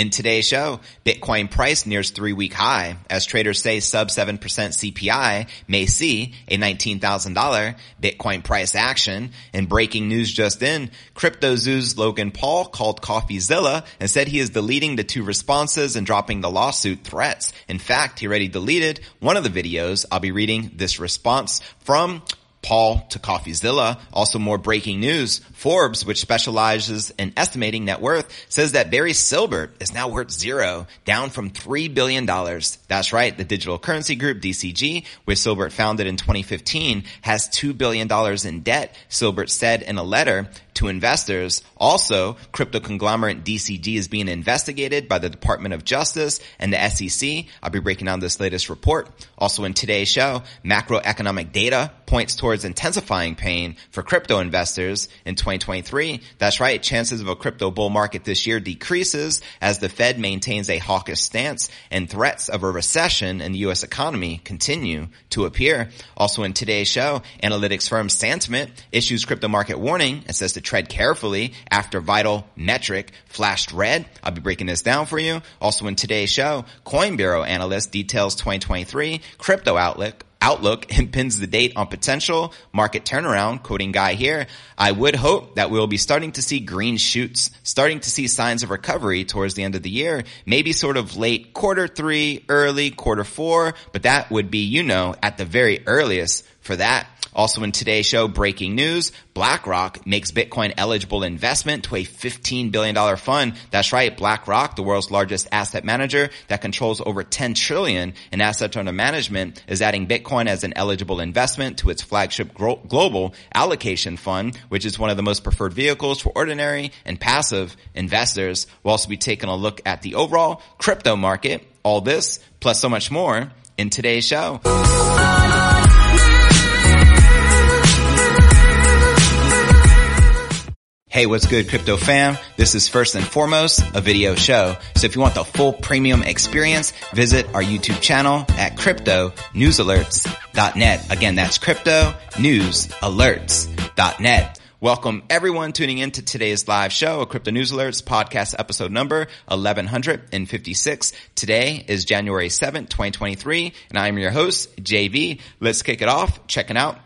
In today's show, Bitcoin price nears three-week high as traders say sub 7% CPI may see a $19,000 Bitcoin price action. And breaking news just in, CryptoZoo's Logan Paul called CoffeeZilla and said he is deleting the two responses and dropping the lawsuit threats. In fact, he already deleted one of the videos. I'll be reading this response from Paul to CoffeeZilla. Also more breaking news. Forbes, which specializes in estimating net worth, says that Barry Silbert is now worth zero, down from $3 billion. That's right. The digital currency group, DCG, which Silbert founded in 2015, has $2 billion in debt, Silbert said in a letter to investors. Also, crypto conglomerate DCG is being investigated by the Department of Justice and the SEC. I'll be breaking down this latest report. Also in today's show, macroeconomic data points towards intensifying pain for crypto investors in 2023. That's right. Chances of a crypto bull market this year decreases as the Fed maintains a hawkish stance and threats of a recession in the U.S. economy continue to appear. Also in today's show, analytics firm Santiment issues crypto market warning and says to tread carefully after vital metric flashed red. I'll be breaking this down for you. Also in today's show, Coin Bureau analyst details 2023 crypto outlook Outlook and pins the date on potential market turnaround, quoting guy here. I would hope that we'll be starting to see green shoots, starting to see signs of recovery towards the end of the year, maybe sort of late quarter three, early quarter four, but that would be, you know, at the very earliest for that. Also in today's show, breaking news, BlackRock makes Bitcoin eligible investment to a $15 billion fund. That's right. BlackRock, the world's largest asset manager that controls over 10 trillion in assets under management is adding Bitcoin as an eligible investment to its flagship global allocation fund, which is one of the most preferred vehicles for ordinary and passive investors. We'll also be taking a look at the overall crypto market. All this plus so much more in today's show. Hey, what's good, crypto fam? This is first and foremost a video show. So if you want the full premium experience, visit our YouTube channel at cryptonewsalerts.net. Again, that's cryptonewsalerts.net. Welcome everyone tuning in to today's live show, a Crypto News Alerts podcast episode number 1156. Today is January 7th, 2023, and I am your host, JV. Let's kick it off, checking out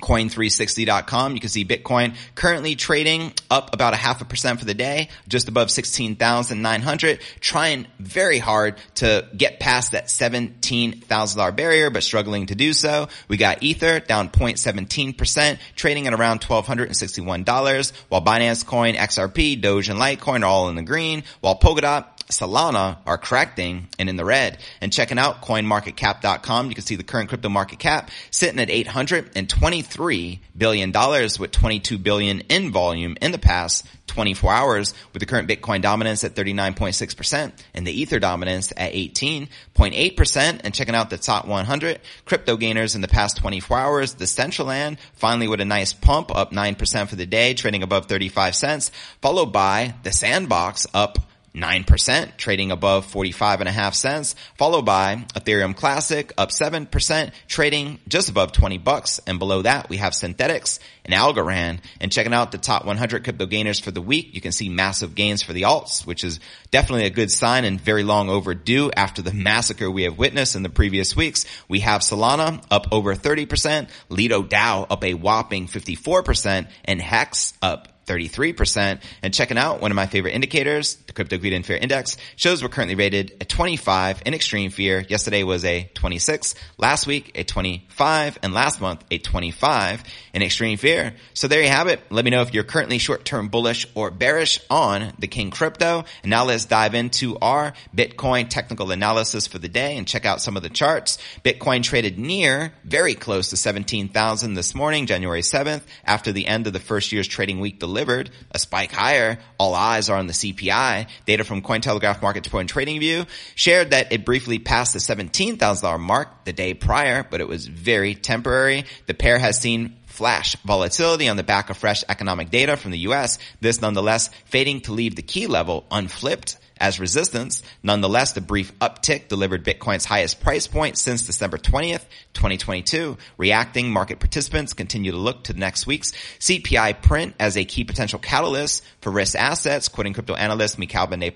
coin360.com. You can see Bitcoin currently trading up about a half a percent for the day, just above 16,900, trying very hard to get past that $17,000 barrier, but struggling to do so. We got Ether down 0.17%, trading at around $1,261, while Binance Coin, XRP, Doge, and Litecoin are all in the green, while Polkadot Solana are correcting and in the red. And checking out coinmarketcap.com, you can see the current crypto market cap sitting at $823 billion with 22 billion in volume in the past 24 hours with the current Bitcoin dominance at 39.6% and the Ether dominance at 18.8% and checking out the top 100 crypto gainers in the past 24 hours. The Decentraland finally with a nice pump up 9% for the day, trading above 35 cents, followed by the Sandbox up 9%, trading above 45 and a half cents, followed by Ethereum Classic up 7%, trading just above 20 bucks. And below that, we have Synthetix and Algorand. And checking out the top 100 crypto gainers for the week, you can see massive gains for the alts, which is definitely a good sign and very long overdue after the massacre we have witnessed in the previous weeks. We have Solana up over 30%, Lido DAO up a whopping 54%, and Hex up 33%. And checking out one of my favorite indicators, the Crypto Greed and Fear Index, shows we're currently rated at 25 in extreme fear. Yesterday was a 26, last week a 25, and last month a 25 in extreme fear. So there you have it. Let me know if you're currently short-term bullish or bearish on the King Crypto. And now let's dive into our Bitcoin technical analysis for the day and check out some of the charts. Bitcoin traded near, very close to 17,000 this morning, January 7th, after the end of the first year's trading week delivered a spike higher. All eyes are on the CPI. Data from Cointelegraph Market and Trading View shared that it briefly passed the $17,000 mark the day prior, but it was very temporary. The pair has seen flash volatility on the back of fresh economic data from the US. This nonetheless fading to leave the key level unflipped as resistance. Nonetheless, the brief uptick delivered Bitcoin's highest price point since December 20th, 2022. Reacting market participants continue to look to next week's CPI print as a key potential catalyst for risk assets. Quoting crypto analyst van de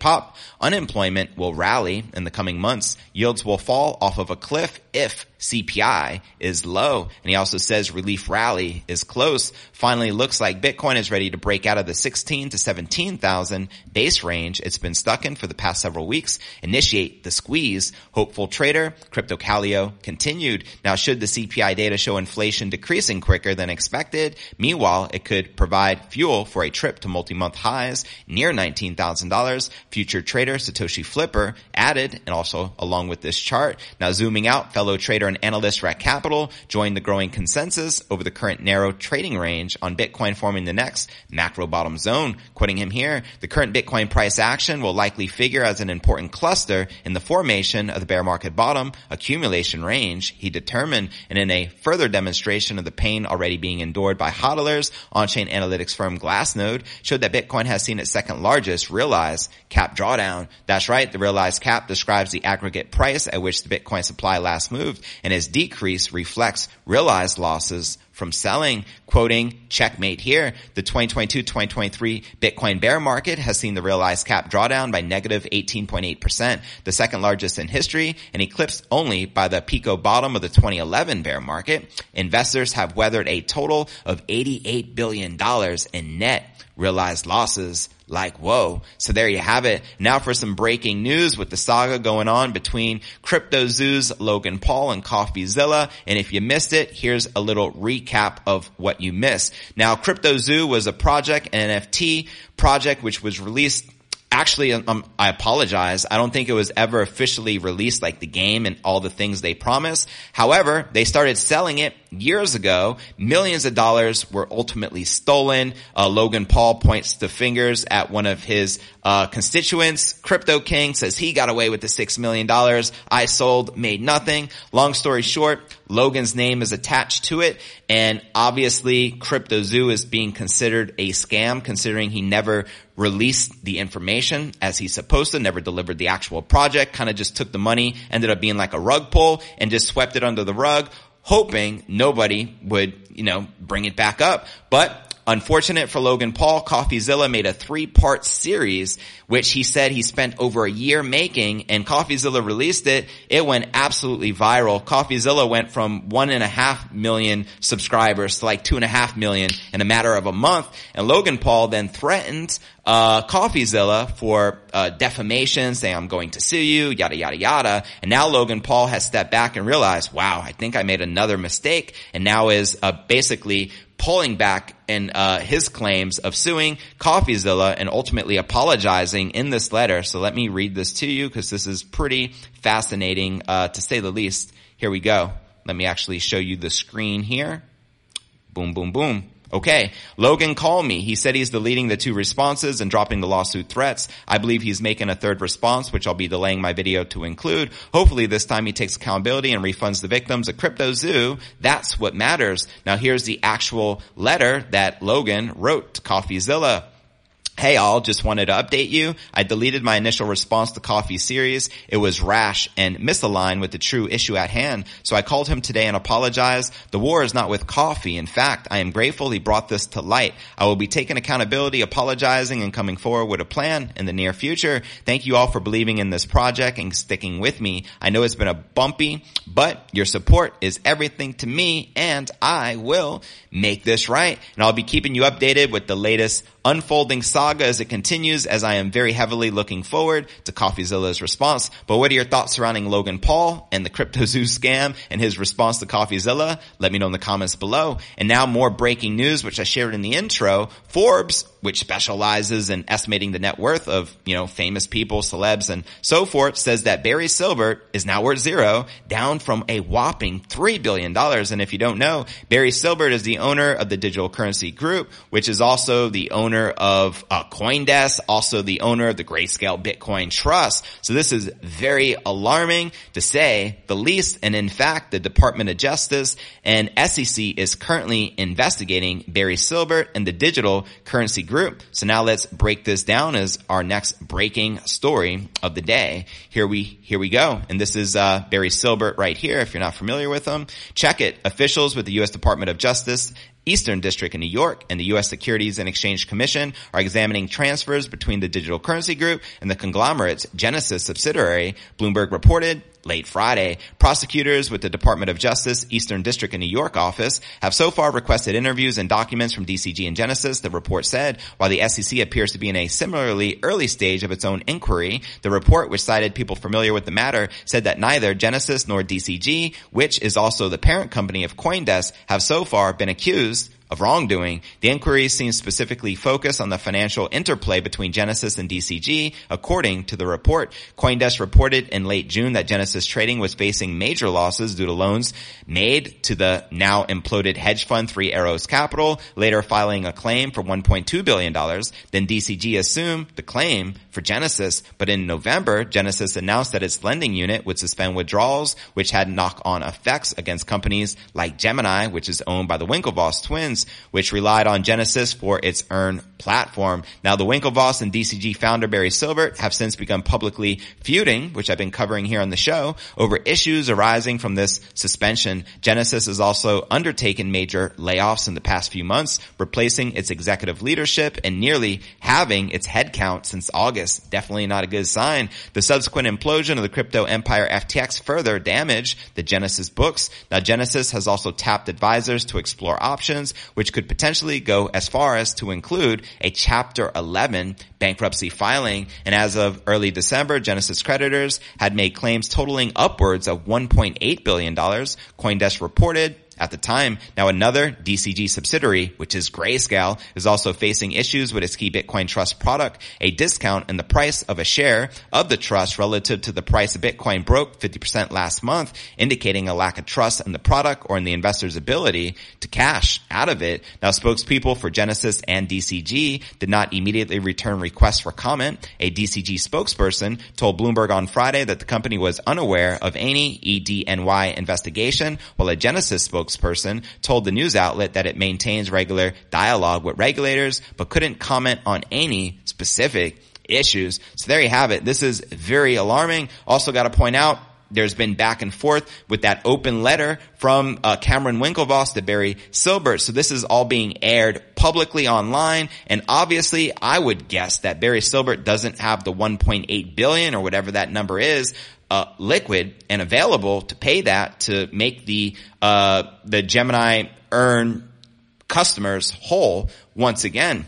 unemployment will rally in the coming months. Yields will fall off of a cliff if CPI is low. And he also says relief rally is close. Finally, looks like Bitcoin is ready to break out of the 16 to 17,000 base range it's been stuck in for the past several weeks. Initiate the squeeze. Hopeful trader, Crypto Kaleo continued. Now, should the CPI data show inflation decreasing quicker than expected? Meanwhile, it could provide fuel for a trip to multi-month highs near $19,000. Future trader Satoshi Flipper added, and also along with this chart. Now, zooming out, fellow trader and analyst Rekt Capital joined the growing consensus over the current narrow trading range on Bitcoin forming the next macro bottom zone. Quoting him here, the current Bitcoin price action will likely figure as an important cluster in the formation of the bear market bottom accumulation range, he determined. And in a further demonstration of the pain already being endured by hodlers, on-chain analytics firm Glassnode showed that Bitcoin has seen its second largest realized cap drawdown. That's right. The realized cap describes the aggregate price at which the Bitcoin supply last moved and its decrease reflects realized losses from selling. Quoting checkmate here, the 2022-2023 Bitcoin bear market has seen the realized cap drawdown by negative 18.8%, the second largest in history and eclipsed only by the Pico bottom of the 2011 bear market. Investors have weathered a total of $88 billion in net realized losses like whoa. So there you have it. Now for some breaking news with the saga going on between CryptoZoo's Logan Paul and CoffeeZilla. And if you missed it, here's a little recap of what you missed. Now CryptoZoo was a project, an NFT project, which was released actually um, i apologize i don't think it was ever officially released like the game and all the things they promised however they started selling it years ago millions of dollars were ultimately stolen. Uh, logan paul points the fingers at one of his uh, constituents. Crypto king says he got away with the six million dollars. I sold made nothing. Long story short logan's name is attached to it and obviously cryptozoo is being considered a scam considering he never released the information as he's supposed to, never delivered the actual project, kind of just took the money, ended up being like a rug pull and just swept it under the rug, hoping nobody would, you know, bring it back up. But Unfortunate for Logan Paul, CoffeeZilla made a three-part series, which he said he spent over a year making, and CoffeeZilla released it. It went absolutely viral. CoffeeZilla went from one and a half million subscribers to like two and a half million in a matter of a month, and Logan Paul then threatened uh, CoffeeZilla for uh, defamation, saying I'm going to sue you, yada yada yada. And now Logan Paul has stepped back and realized, wow, I think I made another mistake, and now is uh, basically pulling back in uh, his claims of suing CoffeeZilla and ultimately apologizing in this letter. So let me read this to you because this is pretty fascinating uh, to say the least. Here we go. Let me actually show you the screen here. Boom, boom, boom. Okay, Logan called me. He said he's deleting the two responses and dropping the lawsuit threats. I believe he's making a third response, which I'll be delaying my video to include. Hopefully this time he takes accountability and refunds the victims of Crypto Zoo. That's what matters. Now here's the actual letter that Logan wrote to CoffeeZilla. Hey all, just wanted to update you. I deleted my initial response to Coffee series. It was rash and misaligned with the true issue at hand. So I called him today and apologized. The war is not with Coffee. In fact, I am grateful he brought this to light. I will be taking accountability, apologizing, and coming forward with a plan in the near future. Thank you all for believing in this project and sticking with me. I know it's been a bumpy, but your support is everything to me and I will make this right. And I'll be keeping you updated with the latest unfolding saga as it continues as I am very heavily looking forward to CoffeeZilla's response. But what are your thoughts surrounding Logan Paul and the CryptoZoo scam and his response to CoffeeZilla? Let me know in the comments below. And now more breaking news, which I shared in the intro. Forbes which specializes in estimating the net worth of, you know, famous people, celebs, and so forth, says that Barry Silbert is now worth zero, down from a whopping $3 billion. And if you don't know, Barry Silbert is the owner of the Digital Currency Group, which is also the owner of uh, Coindesk, also the owner of the Grayscale Bitcoin Trust. So this is very alarming to say the least. And in fact, the Department of Justice and SEC is currently investigating Barry Silbert and the Digital Currency Group. So now let's break this down as our next breaking story of the day. Here we, here we go. And this is, uh, Barry Silbert right here. If you're not familiar with him, check it. Officials with the U.S. Department of Justice Eastern District in New York and the U.S. Securities and Exchange Commission are examining transfers between the digital currency group and the conglomerate's Genesis subsidiary, Bloomberg reported late Friday. Prosecutors with the Department of Justice Eastern District in New York office have so far requested interviews and documents from DCG and Genesis, the report said, while the SEC appears to be in a similarly early stage of its own inquiry. The report, which cited people familiar with the matter, said that neither Genesis nor DCG, which is also the parent company of Coindesk, have so far been accused of wrongdoing. The inquiry seems specifically focused on the financial interplay between Genesis and DCG, according to the report. Coindesk reported in late June that Genesis Trading was facing major losses due to loans made to the now imploded hedge fund Three Arrows Capital, later filing a claim for $1.2 billion. Then DCG assumed the claim for Genesis, but in November, Genesis announced that its lending unit would suspend withdrawals, which had knock-on effects against companies like Gemini, which is owned by the Winklevoss twins, which relied on Genesis for its Earn platform. Now the Winklevoss and DCG founder Barry Silbert have since begun publicly feuding, which I've been covering here on the show, over issues arising from this suspension. Genesis has also undertaken major layoffs in the past few months, replacing its executive leadership and nearly having its headcount since August. Definitely not a good sign. The subsequent implosion of the crypto empire FTX further damaged the Genesis books. Now Genesis has also tapped advisors to explore options, which could potentially go as far as to include a Chapter 11 bankruptcy filing. And as of early December, Genesis creditors had made claims totaling upwards of $1.8 billion. Coindesk reported at the time. Now another DCG subsidiary, which is Grayscale, is also facing issues with its key Bitcoin trust product, a discount in the price of a share of the trust relative to the price of Bitcoin broke 50% last month, indicating a lack of trust in the product or in the investor's ability to cash out of it. Now spokespeople for Genesis and DCG did not immediately return requests for comment. A DCG spokesperson told Bloomberg on Friday that the company was unaware of any EDNY investigation, while a Genesis spokesperson spokesperson told the news outlet that it maintains regular dialogue with regulators, but couldn't comment on any specific issues. So there you have it. This is very alarming. Also got to point out, there's been back and forth with that open letter from uh, Cameron Winklevoss to Barry Silbert. So this is all being aired publicly online. And obviously, I would guess that Barry Silbert doesn't have the 1.8 billion or whatever that number is uh, liquid and available to pay that to make the uh, the Gemini earn customers whole once again.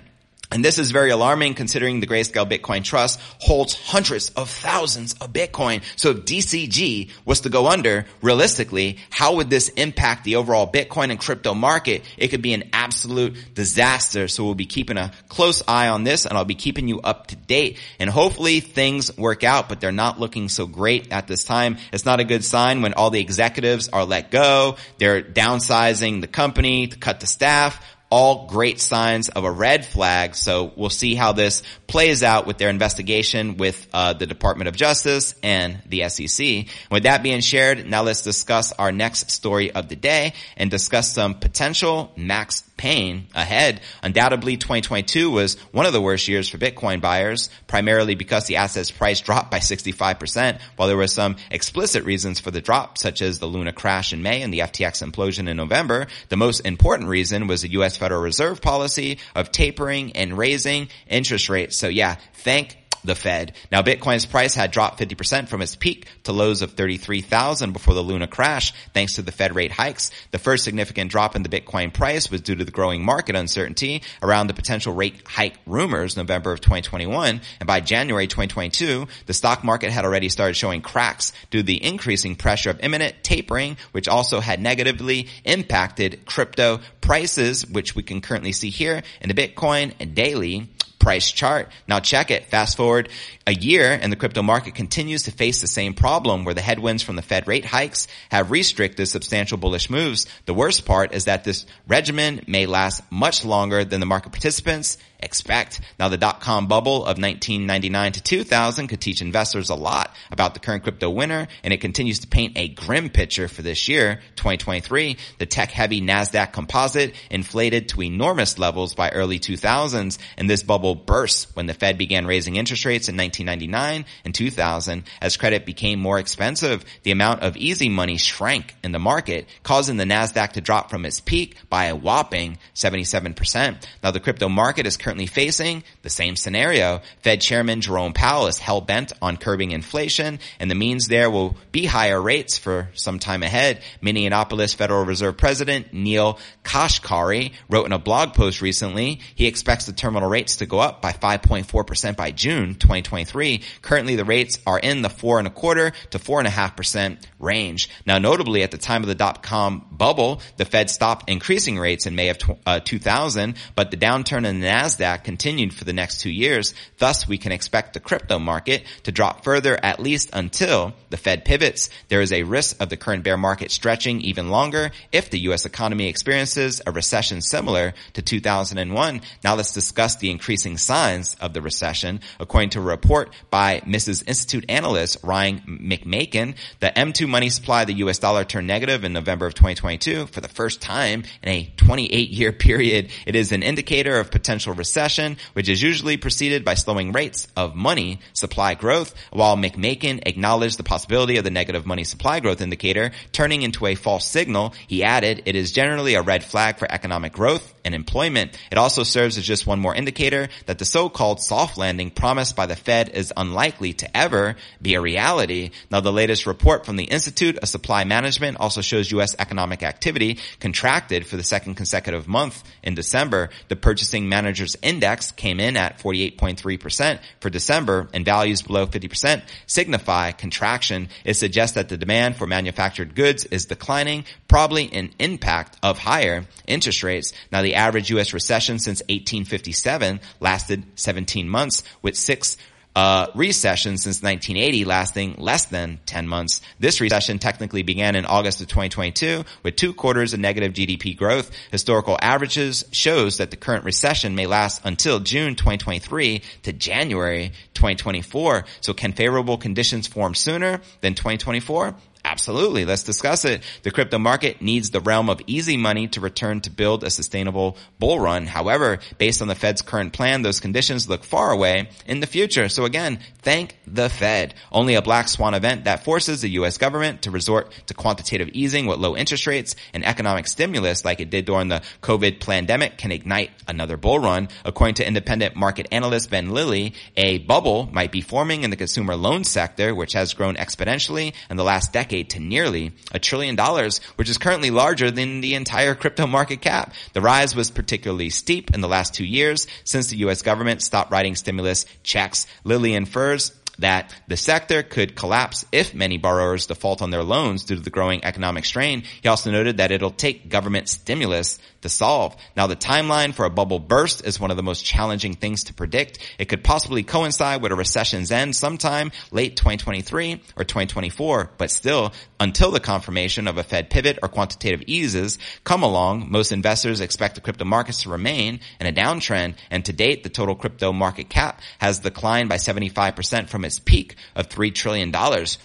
And this is very alarming considering the Grayscale Bitcoin Trust holds hundreds of thousands of Bitcoin. So if DCG was to go under, realistically, how would this impact the overall Bitcoin and crypto market? It could be an absolute disaster. So we'll be keeping a close eye on this and I'll be keeping you up to date. And hopefully things work out, but they're not looking so great at this time. It's not a good sign when all the executives are let go. They're downsizing the company to cut the staff all great signs of a red flag. So we'll see how this plays out with their investigation with uh, the Department of Justice and the SEC. With that being shared, now let's discuss our next story of the day and discuss some potential max pain ahead. Undoubtedly, 2022 was one of the worst years for Bitcoin buyers, primarily because the asset's price dropped by 65%, while there were some explicit reasons for the drop, such as the Luna crash in May and the FTX implosion in November. The most important reason was the U.S. Federal Reserve policy of tapering and raising interest rates. So yeah, thank the Fed. Now Bitcoin's price had dropped 50% from its peak to lows of 33,000 before the Luna crash thanks to the Fed rate hikes. The first significant drop in the Bitcoin price was due to the growing market uncertainty around the potential rate hike rumors November of 2021 and by January 2022 the stock market had already started showing cracks due to the increasing pressure of imminent tapering which also had negatively impacted crypto prices which we can currently see here in the Bitcoin daily price chart. Now check it. Fast forward a year and the crypto market continues to face the same problem where the headwinds from the Fed rate hikes have restricted substantial bullish moves. The worst part is that this regimen may last much longer than the market participants expect. Now the dot-com bubble of 1999 to 2000 could teach investors a lot about the current crypto winter and it continues to paint a grim picture for this year, 2023. The tech-heavy NASDAQ composite inflated to enormous levels by early 2000s and this bubble burst when the Fed began raising interest rates in 1999 and 2000 as credit became more expensive. The amount of easy money shrank in the market, causing the NASDAQ to drop from its peak by a whopping 77%. Now the crypto market is currently facing the same scenario. Fed Chairman Jerome Powell is hell bent on curbing inflation and the means there will be higher rates for some time ahead. Minneapolis Federal Reserve President Neel Kashkari wrote in a blog post recently, he expects the terminal rates to go up by 5.4% by June 2023. Currently the rates are in the four and a quarter to four and a half percent range. Now notably at the time of the dot com bubble, the Fed stopped increasing rates in May of uh, 2000, but the downturn in the NASDAQ continued for the next two years. Thus we can expect the crypto market to drop further at least until the Fed pivots. There is a risk of the current bear market stretching even longer if the U.S. economy experiences a recession similar to 2001. Now let's discuss the increasing signs of the recession. According to a report by Mises Institute analyst Ryan McMaken, the M2 money supply the US dollar turned negative in November of 2022 for the first time in a 28 year period. It is an indicator of potential recession, which is usually preceded by slowing rates of money supply growth. While McMaken acknowledged the possibility of the negative money supply growth indicator turning into a false signal, he added, it is generally a red flag for economic growth and employment. It also serves as just one more indicator that the so-called soft landing promised by the Fed is unlikely to ever be a reality. Now the latest report from the Institute of Supply Management also shows U.S. economic activity contracted for the second consecutive month in December. The purchasing managers index came in at 48.3% for December and values below 50% signify contraction. It suggests that the demand for manufactured goods is declining, probably an impact of higher interest rates. Now the average U.S. recession since 1857 lasted 17 months with six uh, recession since 1980 lasting less than 10 months. This recession technically began in August of 2022 with two quarters of negative GDP growth. Historical averages shows that the current recession may last until June 2023 to January 2024. So can favorable conditions form sooner than 2024? Absolutely. Let's discuss it. The crypto market needs the realm of easy money to return to build a sustainable bull run. However, based on the Fed's current plan, those conditions look far away in the future. So again, thank the Fed. Only a black swan event that forces the U.S. government to resort to quantitative easing with low interest rates and economic stimulus like it did during the COVID pandemic can ignite another bull run. According to independent market analyst Ben Lilly, a bubble might be forming in the consumer loan sector, which has grown exponentially in the last decade decade to nearly a trillion dollars, which is currently larger than the entire crypto market cap. The rise was particularly steep in the last two years since the U.S. government stopped writing stimulus checks. Lilly infers that the sector could collapse if many borrowers default on their loans due to the growing economic strain. He also noted that it'll take government stimulus to solve. Now the timeline for a bubble burst is one of the most challenging things to predict. It could possibly coincide with a recession's end sometime late 2023 or 2024, but still, until the confirmation of a Fed pivot or quantitative eases come along, most investors expect the crypto markets to remain in a downtrend and to date the total crypto market cap has declined by 75% from peak of $3 trillion.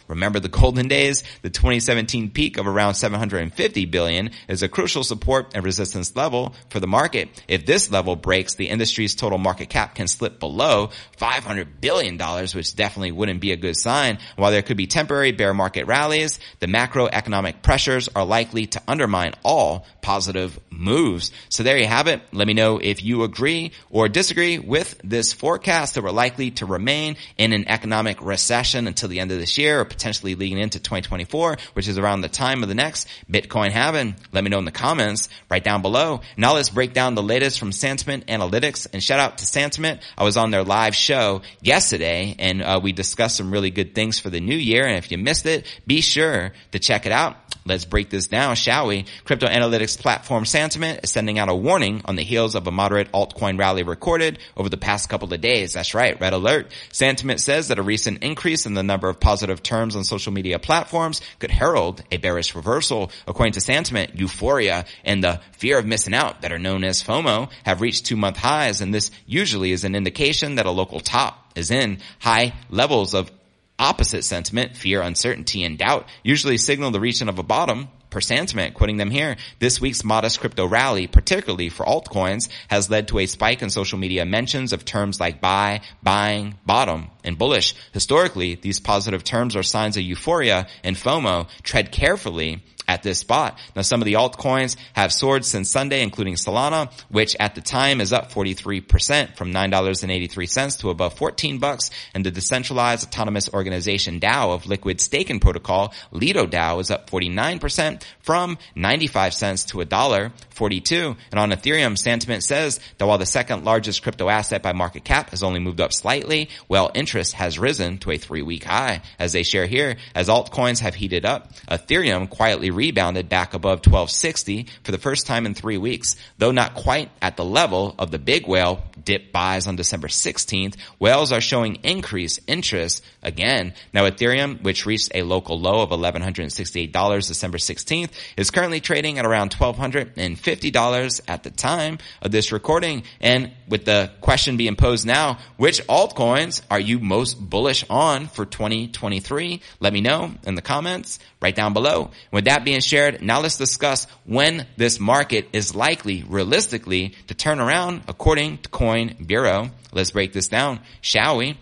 Remember the golden days? The 2017 peak of around 750 billion is a crucial support and resistance level for the market. If this level breaks, the industry's total market cap can slip below $500 billion, which definitely wouldn't be a good sign. While there could be temporary bear market rallies, the macroeconomic pressures are likely to undermine all positive moves. So there you have it. Let me know if you agree or disagree with this forecast that we're likely to remain in an economic recession until the end of this year or potentially leading into 2024, which is around the time of the next Bitcoin halving. Let me know in the comments right down below. Now let's break down the latest from Santiment Analytics and shout out to Santiment. I was on their live show yesterday and uh, we discussed some really good things for the new year. And if you missed it, be sure to check it out. Let's break this down, shall we? Crypto analytics platform Santiment is sending out a warning on the heels of a moderate altcoin rally recorded over the past couple of days. That's right, red alert. Santiment says that a recent increase in the number of positive terms on social media platforms could herald a bearish reversal. According to Santiment, euphoria and the fear of missing out that are known as FOMO have reached two month highs and this usually is an indication that a local top is in high levels of opposite sentiment, fear, uncertainty, and doubt usually signal the reaching of a bottom per Santiment, quoting them here, this week's modest crypto rally, particularly for altcoins, has led to a spike in social media mentions of terms like buy, buying, bottom, and bullish. Historically, these positive terms are signs of euphoria and FOMO. Tread carefully at this spot. Now some of the altcoins have soared since Sunday, including Solana, which at the time is up 43% from $9.83 to above 14 bucks. And the decentralized autonomous organization DAO of Liquid Staking Protocol, Lido DAO is up 49% from 95 cents to $1.42. And on Ethereum, Santiment says that while the second largest crypto asset by market cap has only moved up slightly, well, interest has risen to a three week high. As they share here, as altcoins have heated up, Ethereum quietly rebounded back above 1260 for the first time in three weeks. Though not quite at the level of the big whale dip buys on December 16th, whales are showing increased interest again. Now Ethereum, which reached a local low of $1,168 December 16th, is currently trading at around $1,250 at the time of this recording. And with the question being posed now, which altcoins are you most bullish on for 2023? Let me know in the comments right down below. With that being shared, now let's discuss when this market is likely realistically to turn around according to Coin Bureau. Let's break this down, shall we?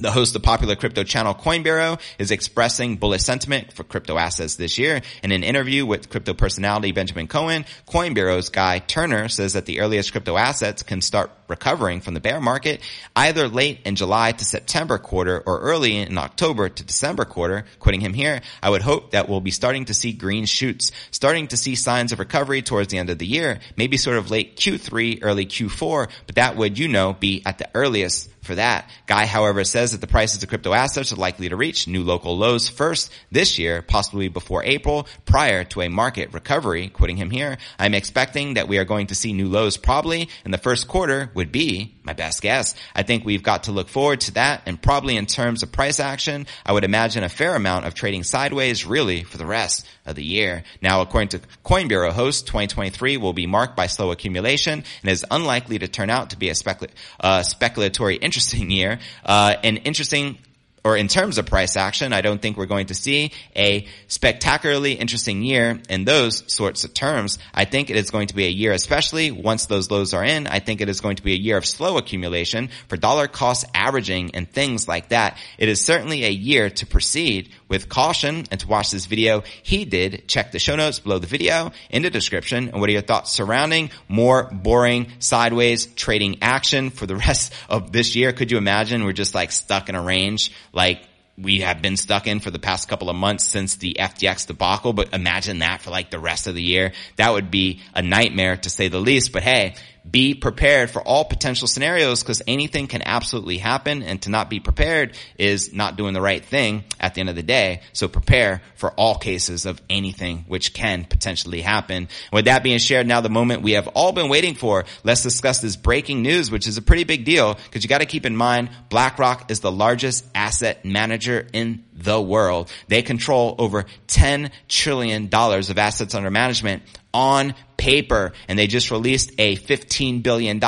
The host of popular crypto channel Coin Bureau is expressing bullish sentiment for crypto assets this year. In an interview with crypto personality Benjamin Cowen, Coin Bureau's Guy Turner says that the earliest crypto assets can start recovering from the bear market either late in July to September quarter or early in October to December quarter. Quoting him here, I would hope that we'll be starting to see green shoots, starting to see signs of recovery towards the end of the year, maybe sort of late Q3, early Q4, but that would, you know, be at the earliest for that. Guy, however, says that the prices of crypto assets are likely to reach new local lows first this year, possibly before April, prior to a market recovery. Quoting him here, I'm expecting that we are going to see new lows probably in the first quarter would be my best guess. I think we've got to look forward to that and probably in terms of price action, I would imagine a fair amount of trading sideways really for the rest of the year. Now, according to Coin Bureau host, 2023 will be marked by slow accumulation and is unlikely to turn out to be a specul- uh, speculatory interesting year. Uh, an interesting or in terms of price action, I don't think we're going to see a spectacularly interesting year in those sorts of terms. I think it is going to be a year, especially once those lows are in, I think it is going to be a year of slow accumulation for dollar cost averaging and things like that. It is certainly a year to proceed with caution and to watch this video. He did check the show notes below the video in the description. And what are your thoughts surrounding more boring sideways trading action for the rest of this year? Could you imagine we're just like stuck in a range like we have been stuck in for the past couple of months since the FTX debacle, but imagine that for like the rest of the year. That would be a nightmare to say the least. But hey, be prepared for all potential scenarios because anything can absolutely happen and to not be prepared is not doing the right thing at the end of the day. So prepare for all cases of anything which can potentially happen. With that being shared, now the moment we have all been waiting for, let's discuss this breaking news, which is a pretty big deal because you got to keep in mind BlackRock is the largest asset manager in the world. They control over $10 trillion of assets under management on paper. And they just released a $15 billion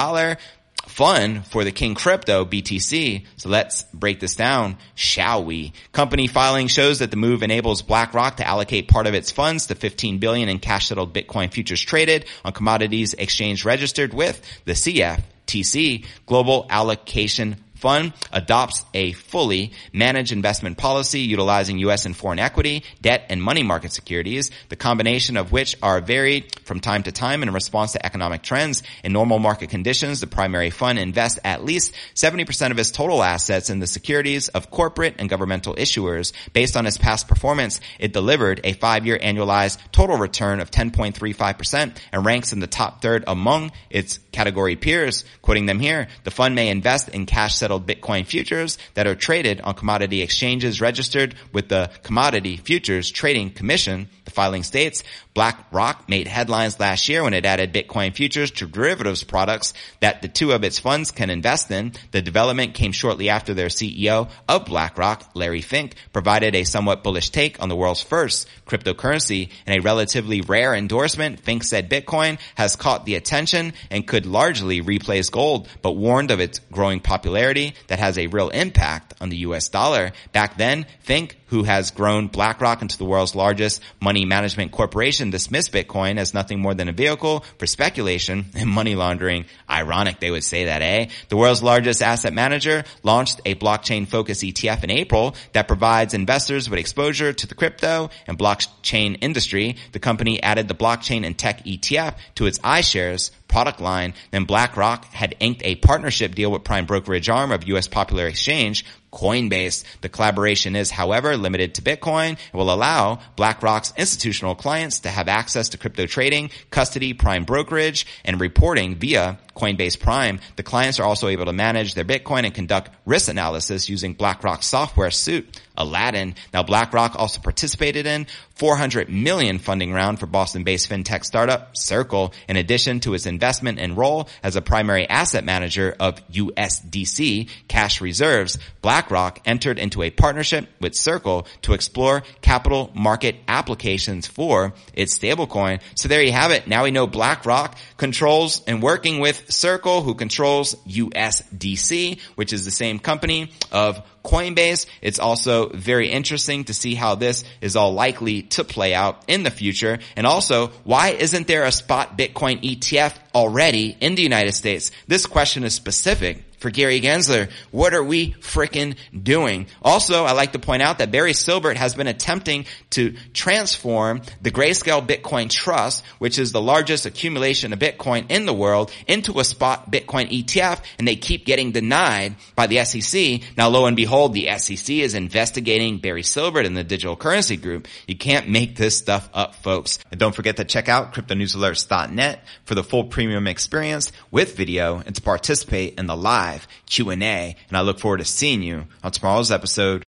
fund for the King Crypto BTC. So let's break this down, shall we? Company filing shows that the move enables BlackRock to allocate part of its funds to 15 billion in cash settled Bitcoin futures traded on commodities exchange registered with the CFTC Global Allocation fund adopts a fully managed investment policy utilizing U.S. and foreign equity, debt, and money market securities, the combination of which are varied from time to time in response to economic trends. In normal market conditions, the primary fund invests at least 70% of its total assets in the securities of corporate and governmental issuers. Based on its past performance, it delivered a five-year annualized total return of 10.35% and ranks in the top third among its category peers. Quoting them here, the fund may invest in cash settled Bitcoin futures that are traded on commodity exchanges registered with the Commodity Futures Trading Commission. The filing states BlackRock made headlines last year when it added Bitcoin futures to derivatives products that the two of its funds can invest in. The development came shortly after their CEO of BlackRock, Larry Fink, provided a somewhat bullish take on the world's first cryptocurrency. In a relatively rare endorsement, Fink said Bitcoin has caught the attention and could largely replace gold, but warned of its growing popularity that has a real impact on the US dollar. Back then, Fink who has grown BlackRock into the world's largest money management corporation, dismissed Bitcoin as nothing more than a vehicle for speculation and money laundering. Ironic they would say that, eh? The world's largest asset manager launched a blockchain focused ETF in April that provides investors with exposure to the crypto and blockchain industry. The company added the blockchain and tech ETF to its iShares product line. Then BlackRock had inked a partnership deal with prime brokerage arm of U.S. Popular Exchange, Coinbase. The collaboration is, however, limited to Bitcoin and will allow BlackRock's institutional clients to have access to crypto trading, custody, prime brokerage, and reporting via Coinbase Prime. The clients are also able to manage their Bitcoin and conduct risk analysis using BlackRock's software suite, Aladdin. Now BlackRock also participated in 400 million funding round for Boston-based fintech startup Circle in addition to its investment and role as a primary asset manager of USDC cash reserves. BlackRock entered into a partnership with Circle to explore capital market applications for its stablecoin. So there you have it. Now we know BlackRock controls and working with Circle who controls USDC, which is the same company of Coinbase. It's also very interesting to see how this is all likely to play out in the future. And also, why isn't there a spot Bitcoin ETF already in the United States? This question is specific for Gary Gensler. What are we fricking doing? Also, I like to point out that Barry Silbert has been attempting to transform the Grayscale Bitcoin Trust, which is the largest accumulation of Bitcoin in the world, into a spot Bitcoin ETF, and they keep getting denied by the SEC. Now, lo and behold, the SEC is investigating Barry Silbert and the Digital Currency Group. You can't make this stuff up, folks. And don't forget to check out cryptonewsalerts.net for the full premium experience with video and to participate in the live live Q&A. And I look forward to seeing you on tomorrow's episode